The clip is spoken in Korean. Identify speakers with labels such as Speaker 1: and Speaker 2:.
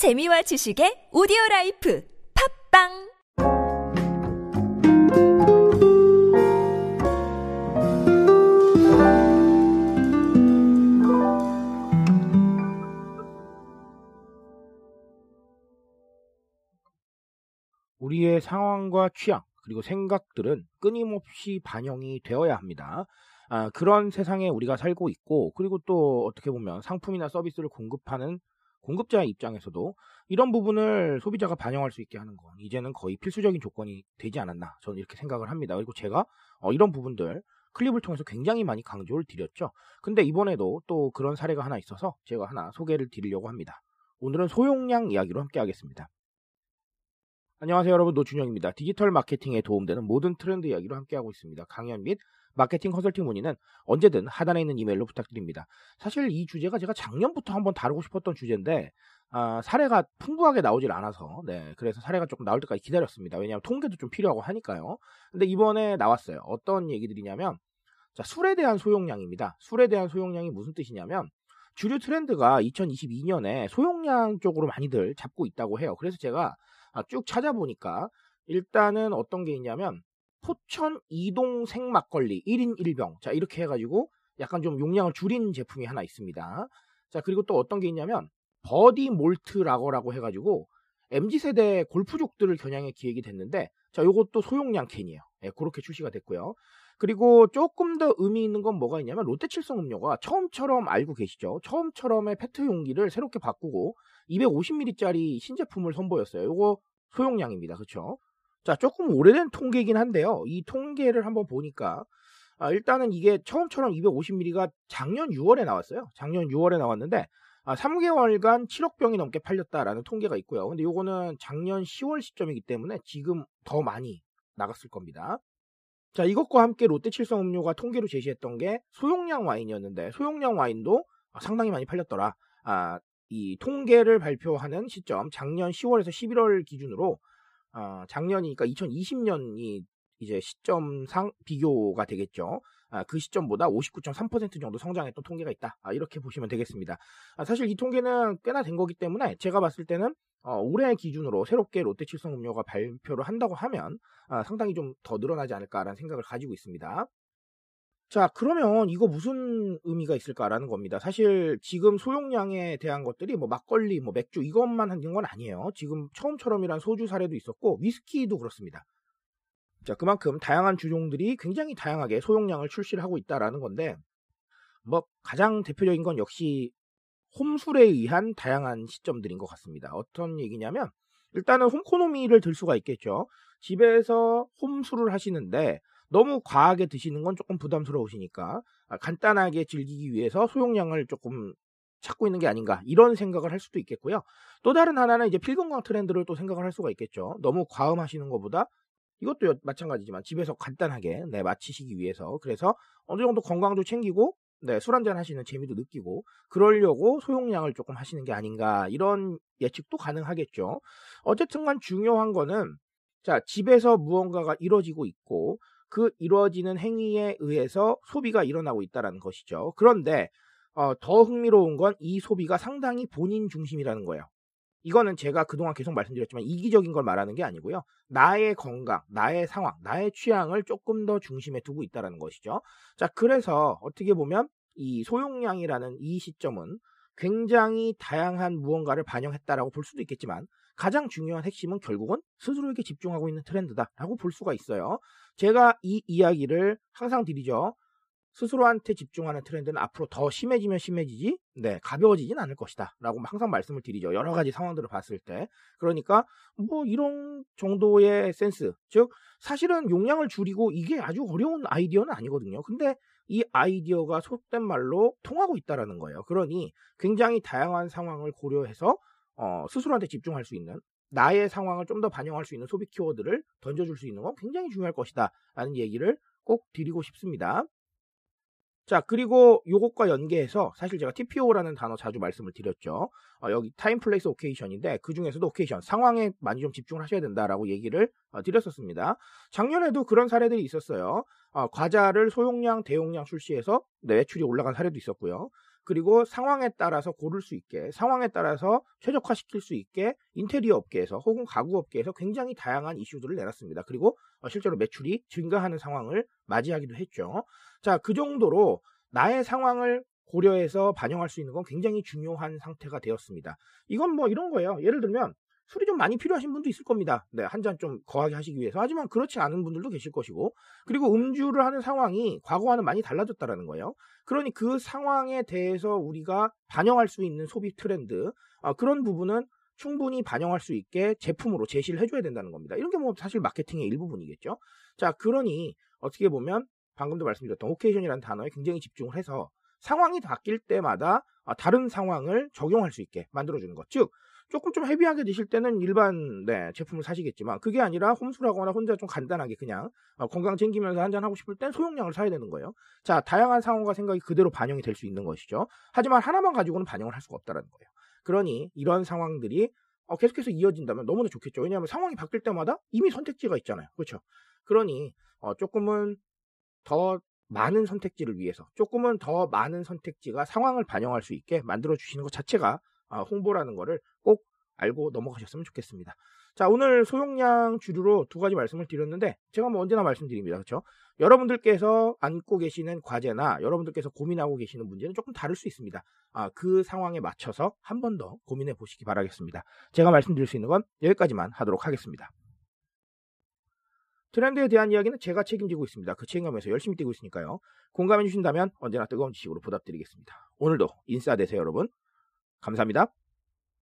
Speaker 1: 재미와 지식의 오디오 라이프 팟빵
Speaker 2: 우리의 상황과 취향 그리고 생각들은 끊임없이 반영이 되어야 합니다. 아, 그런 세상에 우리가 살고 있고 그리고 또 어떻게 보면 상품이나 서비스를 공급하는 공급자의 입장에서도 이런 부분을 소비자가 반영할 수 있게 하는 건 이제는 거의 필수적인 조건이 되지 않았나 저는 이렇게 생각을 합니다. 그리고 제가 어, 이런 부분들 클립을 통해서 굉장히 많이 강조를 드렸죠. 근데 이번에도 또 그런 사례가 하나 있어서 제가 하나 소개를 드리려고 합니다. 오늘은 소용량 이야기로 함께 하겠습니다. 안녕하세요 여러분 노준영입니다. 디지털 마케팅에 도움되는 모든 트렌드 이야기로 함께하고 있습니다. 강연 및 마케팅 컨설팅 문의는 언제든 하단에 있는 이메일로 부탁드립니다. 사실 이 주제가 제가 작년부터 한번 다루고 싶었던 주제인데 아, 사례가 풍부하게 나오질 않아서 네 그래서 사례가 조금 나올 때까지 기다렸습니다. 왜냐하면 통계도 좀 필요하고 하니까요. 근데 이번에 나왔어요. 어떤 얘기들이냐면 자 술에 대한 소용량입니다. 술에 대한 소용량이 무슨 뜻이냐면 주류 트렌드가 2022년에 소용량 쪽으로 많이들 잡고 있다고 해요. 그래서 제가 아, 쭉 찾아보니까 일단은 어떤 게 있냐면 포천 이동 생막걸리 1인 1병 자 이렇게 해가지고 약간 좀 용량을 줄인 제품이 하나 있습니다. 자 그리고 또 어떤 게 있냐면 버디 몰트 라거라고 해가지고 MZ세대 골프족들을 겨냥해 기획이 됐는데 자 요것도 소용량 캔이에요. 예, 그렇게 출시가 됐고요. 그리고 조금 더 의미 있는 건 뭐가 있냐면 롯데칠성 음료가 처음처럼 알고 계시죠? 처음처럼의 페트 용기를 새롭게 바꾸고 250ml짜리 신제품을 선보였어요. 요거 소용량입니다. 그렇죠? 자, 조금 오래된 통계이긴 한데요. 이 통계를 한번 보니까 아, 일단은 이게 처음처럼 250ml가 작년 6월에 나왔어요. 작년 6월에 나왔는데 아, 3개월간 7억 병이 넘게 팔렸다라는 통계가 있고요. 근데 요거는 작년 10월 시점이기 때문에 지금 더 많이 나갔을 겁니다. 자, 이것과 함께 롯데 칠성 음료가 통계로 제시했던 게 소용량 와인이었는데 소용량 와인도 상당히 많이 팔렸더라. 아, 이 통계를 발표하는 시점 작년 10월에서 11월 기준으로 어, 작년이니까 2020년이 이제 시점상 비교가 되겠죠. 아, 그 시점보다 59.3% 정도 성장했던 통계가 있다. 아, 이렇게 보시면 되겠습니다. 아, 사실 이 통계는 꽤나 된 거기 때문에 제가 봤을 때는 어, 올해 기준으로 새롭게 롯데칠성 음료가 발표를 한다고 하면 아, 상당히 좀 더 늘어나지 않을까라는 생각을 가지고 있습니다. 자, 그러면 이거 무슨 의미가 있을까라는 겁니다. 사실 지금 소용량에 대한 것들이 뭐 막걸리, 뭐 맥주 이것만 하는 건 아니에요. 지금 처음처럼이란 소주 사례도 있었고 위스키도 그렇습니다. 자, 그만큼 다양한 주종들이 굉장히 다양하게 소용량을 출시를 하고 있다라는 건데 뭐 가장 대표적인 건 역시 홈술에 의한 다양한 시점들인 것 같습니다. 어떤 얘기냐면 일단은 홈코노미를 들 수가 있겠죠. 집에서 홈술을 하시는데 너무 과하게 드시는 건 조금 부담스러우시니까 아, 간단하게 즐기기 위해서 소용량을 조금 찾고 있는 게 아닌가 이런 생각을 할 수도 있겠고요. 또 다른 하나는 이제 필건강 트렌드를 또 생각을 할 수가 있겠죠. 너무 과음하시는 것보다 이것도 마찬가지지만 집에서 간단하게 네, 마치시기 위해서 그래서 어느 정도 건강도 챙기고 네, 술 한잔 하시는 재미도 느끼고 그러려고 소용량을 조금 하시는 게 아닌가 이런 예측도 가능하겠죠. 어쨌든 간 중요한 거는 자, 집에서 무언가가 이루어지고 있고 그 이루어지는 행위에 의해서 소비가 일어나고 있다는 것이죠. 그런데 어, 더 흥미로운 건 이 소비가 상당히 본인 중심이라는 거예요. 이거는 제가 그동안 계속 말씀드렸지만 이기적인 걸 말하는 게 아니고요. 나의 건강, 나의 상황, 나의 취향을 조금 더 중심에 두고 있다는 것이죠. 자, 그래서 어떻게 보면 이 소용량이라는 이 시점은 굉장히 다양한 무언가를 반영했다라고 볼 수도 있겠지만 가장 중요한 핵심은 결국은 스스로에게 집중하고 있는 트렌드다라고 볼 수가 있어요. 제가 이 이야기를 항상 드리죠. 스스로한테 집중하는 트렌드는 앞으로 더 심해지면 심해지지, 네, 가벼워지진 않을 것이다. 라고 항상 말씀을 드리죠. 여러 가지 상황들을 봤을 때. 그러니까, 뭐, 이런 정도의 센스. 즉, 사실은 용량을 줄이고 이게 아주 어려운 아이디어는 아니거든요. 근데 이 아이디어가 속된 말로 통하고 있다라는 거예요. 그러니 굉장히 다양한 상황을 고려해서 어, 스스로한테 집중할 수 있는 나의 상황을 좀 더 반영할 수 있는 소비 키워드를 던져줄 수 있는 건 굉장히 중요할 것이다. 라는 얘기를 꼭 드리고 싶습니다. 자, 그리고 요것과 연계해서 사실 제가 TPO라는 단어 자주 말씀을 드렸죠. 어, 여기 time place occasion인데 그 중에서도 occasion 상황에 많이 좀 집중을 하셔야 된다라고 얘기를 어, 드렸었습니다. 작년에도 그런 사례들이 있었어요. 어, 과자를 소용량, 대용량 출시해서 네, 매출이 올라간 사례도 있었고요. 그리고 상황에 따라서 고를 수 있게 상황에 따라서 최적화시킬 수 있게 인테리어 업계에서 혹은 가구 업계에서 굉장히 다양한 이슈들을 내놨습니다. 그리고 어, 실제로 매출이 증가하는 상황을 맞이하기도 했죠. 자, 그 정도로 나의 상황을 고려해서 반영할 수 있는 건 굉장히 중요한 상태가 되었습니다. 이건 뭐 이런 거예요. 예를 들면 술이 좀 많이 필요하신 분도 있을 겁니다. 네, 한 잔 좀 거하게 하시기 위해서. 하지만 그렇지 않은 분들도 계실 것이고, 그리고 음주를 하는 상황이 과거와는 많이 달라졌다라는 거예요. 그러니 그 상황에 대해서 우리가 반영할 수 있는 소비 트렌드, 어, 그런 부분은 충분히 반영할 수 있게 제품으로 제시를 해줘야 된다는 겁니다. 이런 게 뭐 사실 마케팅의 일부분이겠죠. 자, 그러니 어떻게 보면 방금도 말씀드렸던 오케이션이라는 단어에 굉장히 집중을 해서 상황이 바뀔 때마다 어, 다른 상황을 적용할 수 있게 만들어주는 것. 즉, 조금 좀 헤비하게 드실 때는 일반 네, 제품을 사시겠지만 그게 아니라 홈술하거나 혼자 좀 간단하게 그냥 어, 건강 챙기면서 한잔 하고 싶을 땐 소용량을 사야 되는 거예요. 자, 다양한 상황과 생각이 그대로 반영이 될 수 있는 것이죠. 하지만 하나만 가지고는 반영을 할 수가 없다는 거예요. 그러니 이런 상황들이 어, 계속해서 이어진다면 너무나 좋겠죠. 왜냐하면 상황이 바뀔 때마다 이미 선택지가 있잖아요. 그렇죠? 그러니 어, 조금은 더 많은 선택지를 위해서 조금은 더 많은 선택지가 상황을 반영할 수 있게 만들어 주시는 것 자체가 아, 홍보라는 거를 꼭 알고 넘어가셨으면 좋겠습니다. 자, 오늘 소용량 주류로 두 가지 말씀을 드렸는데 제가 뭐 언제나 말씀드립니다. 그렇죠? 여러분들께서 안고 계시는 과제나 여러분들께서 고민하고 계시는 문제는 조금 다를 수 있습니다. 아, 그 상황에 맞춰서 한 번 더 고민해 보시기 바라겠습니다. 제가 말씀드릴 수 있는 건 여기까지만 하도록 하겠습니다. 트렌드에 대한 이야기는 제가 책임지고 있습니다. 그 책임감에서 열심히 뛰고 있으니까요. 공감해 주신다면 언제나 뜨거운 지식으로 보답드리겠습니다. 오늘도 인싸 되세요, 여러분. 감사합니다.